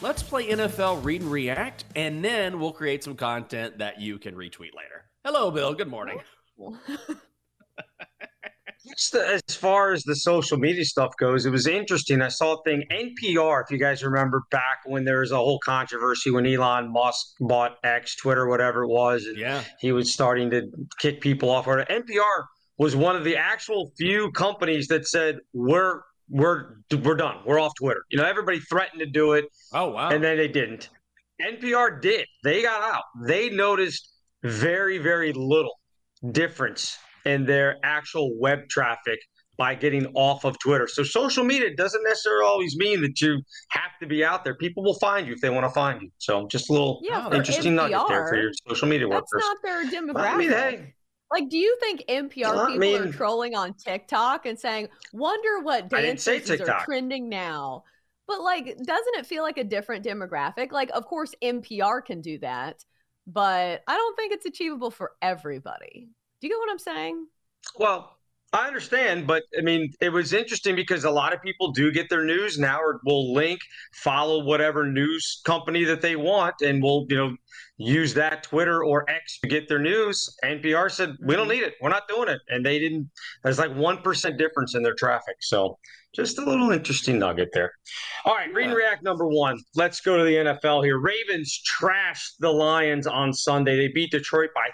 Let's play NFL Read and React, and then we'll create some content that you can retweet later. Hello, Bill. Good morning. Just as far as the social media stuff goes, it was interesting. I saw a thing NPR, if you guys remember back when there was a whole controversy when Elon Musk bought X, Twitter, whatever it was, and Yeah. he was starting to kick people off. Or NPR was one of the actual few companies that said we're we're we're done. We're off Twitter. You know, everybody threatened to do it, Oh, wow. and then they didn't. NPR did. They got out. They noticed very, very little difference in their actual web traffic by getting off of Twitter. So social media doesn't necessarily always mean that you have to be out there. People will find you if they want to find you. So just a little Yeah, for interesting nugget there for your social media That's workers. not their demographic. I mean, hey, Like, do you think NPR I people mean- are trolling on TikTok and saying, "Wonder what dances are trending now"? But like, doesn't it feel like a different demographic? Like, of course, NPR can do that, but I don't think it's achievable for everybody. Do you get what I'm saying? Well, I understand, but I mean, it was interesting because a lot of people do get their news now, or will link, follow whatever news company that they want, and will you know use that Twitter or X to get their news. NPR said we don't mm-hmm. need it, we're not doing it, and they didn't. There's like one percent difference in their traffic, so just a little interesting nugget there. All right, read and react number one. Let's go to the NFL here. Ravens trashed the Lions on Sunday. They beat Detroit by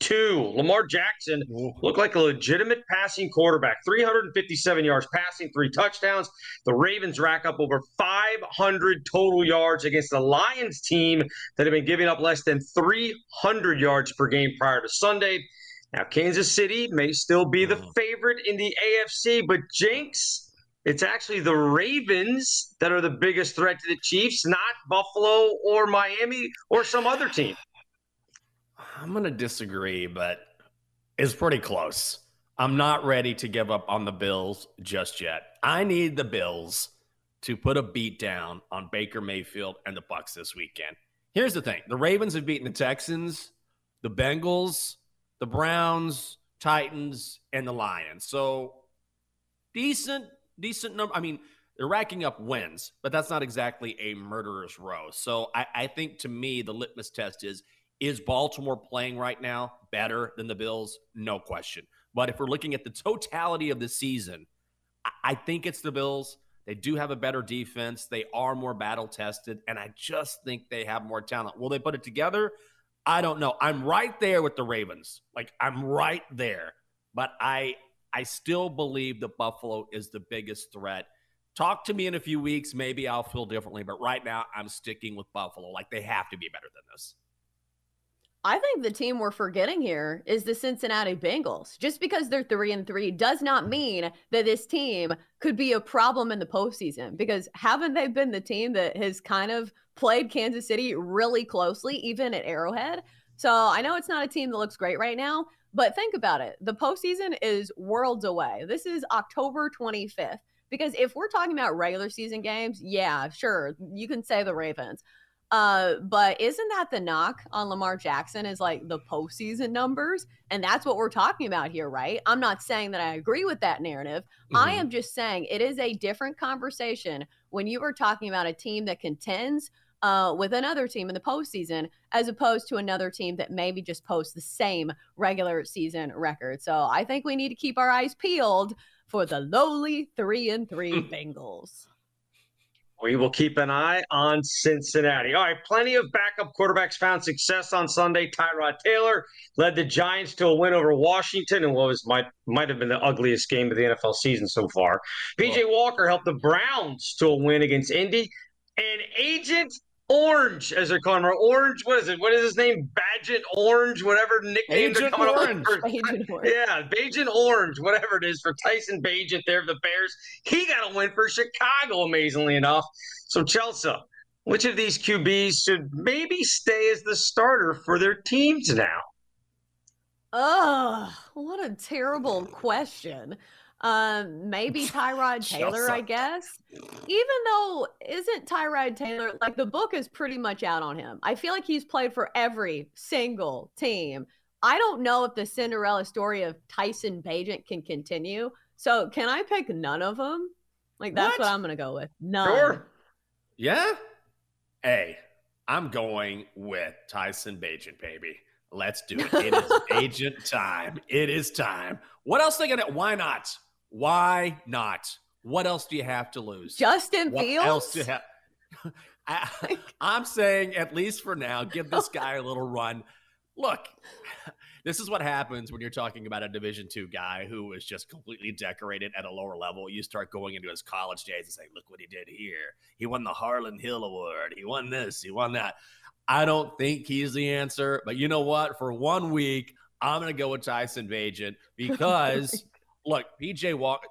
32. Lamar Jackson looked like a legitimate passing quarterback. 357 yards passing, three touchdowns. The Ravens rack up over 500 total yards against the Lions team that had been giving up less than 300 yards per game prior to Sunday. Now, Kansas City may still be the mm. favorite in the AFC, but Jenks, it's actually the Ravens that are the biggest threat to the Chiefs, not Buffalo or Miami or some other team. I'm going to disagree, but it's pretty close. I'm not ready to give up on the Bills just yet. I need the Bills to put a beat down on Baker Mayfield and the Bucs this weekend. Here's the thing. The Ravens have beaten the Texans, the Bengals, the Browns, Titans, and the Lions. So decent, decent number. I mean, they're racking up wins, but that's not exactly a murderer's row. So I, I think to me, the litmus test is is Baltimore playing right now better than the Bills? No question. But if we're looking at the totality of the season, I- think it's the Bills. They do have a better defense. They are more battle tested, and I just think they have more talent. Will they put it together? I don't know. I'm right there with the Ravens. Like I'm right there. But I I still believe that Buffalo is the biggest threat. Talk to me in a few weeks, maybe I'll feel differently, but right now I'm sticking with Buffalo. Like they have to be better than this. I think the team we're forgetting here is the Cincinnati Bengals. Just because they're three and three does not mm. mean that this team could be a problem in the postseason. Because haven't they been the team that has kind of played Kansas City really closely, even at Arrowhead? So I know it's not a team that looks great right now, but think about it. The postseason is worlds away. This is October 25th. Because if we're talking about regular season games, yeah, sure, you can say the Ravens. Uh, but isn't that the knock on Lamar Jackson is like the postseason numbers? And that's what we're talking about here, right? I'm not saying that I agree with that narrative. I Mhm. am just saying it is a different conversation when you are talking about a team that contends uh, with another team in the postseason, as opposed to another team that maybe just posts the same regular season record. So I think we need to keep our eyes peeled for the lowly three and three Bengals. We will keep an eye on Cincinnati. All right, plenty of backup quarterbacks found success on Sunday. Tyrod Taylor led the Giants to a win over Washington and what was might might have been the ugliest game of the NFL season so far. PJ Walker helped the Browns to a win against Indy. And Agent Orange, as they're calling him, Orange. What is it? What is his name? Bagent Orange, whatever nickname they're coming Orange. up with. Agent Orange. Yeah, Bagent Orange, whatever it is for Tyson Bagent there of the Bears. He got a win for Chicago, amazingly enough. So, Chelsea, which of these QBs should maybe stay as the starter for their teams now? Oh, what a terrible question. Um, maybe Tyrod Taylor, I guess. Even though isn't Tyrod Taylor like the book is pretty much out on him. I feel like he's played for every single team. I don't know if the Cinderella story of Tyson Bagent can continue. So can I pick none of them? Like that's what, What? I'm gonna go with. None. Sure. Yeah? Hey, I'm going with Tyson Bagent, baby. Let's do it. It is agent time. It is time. What else they gonna why not? Why not? What else do you have to lose? Justin what Fields. else do you have? I, I'm saying, at least for now, give this guy a little run. Look, this is what happens when you're talking about a Division two guy who is just completely decorated at a lower level. You start going into his college days and say, "Look what he did here. He won the Harlan Hill Award. He won this. He won that." I don't think he's the answer, but you know what? For one week, I'm going to go with Tyson Bagent oh because look, PJ Walker,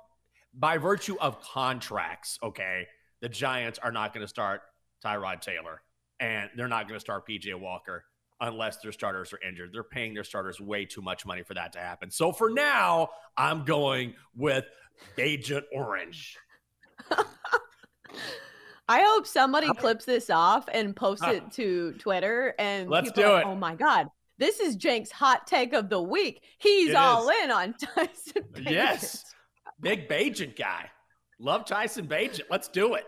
by virtue of contracts, okay, the Giants are not going to start Tyrod Taylor and they're not going to start PJ Walker unless their starters are injured. They're paying their starters way too much money for that to happen. So for now, I'm going with Agent Orange. I hope somebody clips this off and posts it to Twitter and Let's people do like, it. Oh my god, this is Jenks' hot take of the week. He's It all is. in on Tyson. Bagent. Yes. Big Bagent guy. Love Tyson Bagent. Let's do it.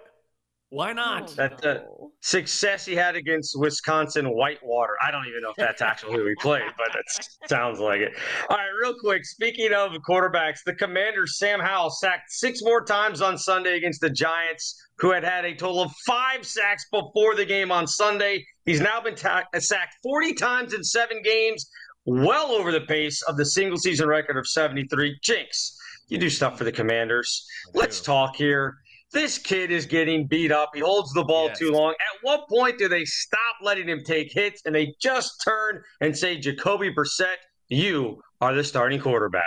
Why not? Oh, That, uh, no. Success he had against Wisconsin Whitewater. I don't even know if that's actually who he played, but it sounds like it. All right, real quick. Speaking of quarterbacks, the commander Sam Howell sacked six more times on Sunday against the Giants, who had had a total of five sacks before the game on Sunday. He's now been ta- sacked 40 times in seven games, well over the pace of the single season record of 73. Jenks, you do stuff for the commanders. Let's talk here. This kid is getting beat up. He holds the ball Yes. too long. At what point do they stop letting him take hits and they just turn and say, Jacoby Brissett, you are the starting quarterback?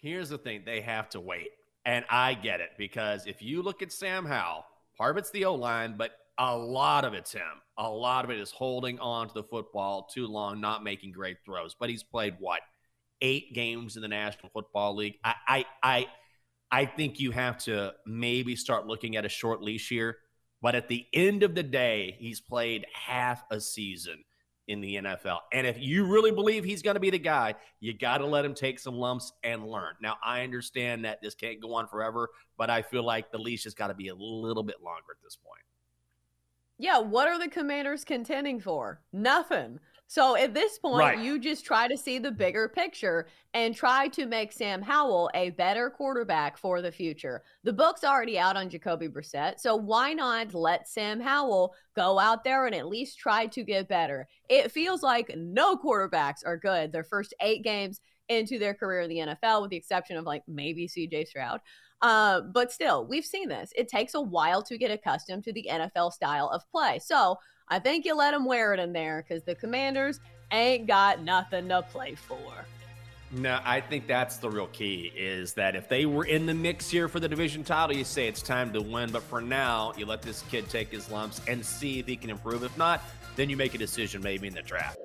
Here's the thing they have to wait. And I get it because if you look at Sam Howell, part of it's the O line, but a lot of it's him. A lot of it is holding on to the football too long, not making great throws. But he's played what? Eight games in the National Football League. I I I, I think you have to maybe start looking at a short leash here. But at the end of the day, he's played half a season in the NFL. And if you really believe he's going to be the guy, you got to let him take some lumps and learn. Now, I understand that this can't go on forever, but I feel like the leash has got to be a little bit longer at this point. Yeah, what are the commanders contending for? Nothing. So at this point, Right. you just try to see the bigger picture and try to make Sam Howell a better quarterback for the future. The book's already out on Jacoby Brissett, so why not let Sam Howell go out there and at least try to get better? It feels like no quarterbacks are good their first eight games into their career in the NFL, with the exception of like maybe CJ Stroud. Uh, but still, we've seen this. It takes a while to get accustomed to the NFL style of play. So I think you let them wear it in there because the Commanders ain't got nothing to play for. No, I think that's the real key is that if they were in the mix here for the division title, you say it's time to win. But for now, you let this kid take his lumps and see if he can improve. If not, then you make a decision maybe in the draft.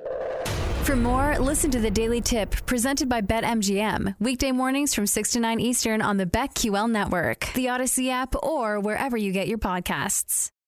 For more, listen to the Daily Tip presented by BetMGM. Weekday mornings from 6 to 9 Eastern on the BetQL network, the Audacy app, or wherever you get your podcasts.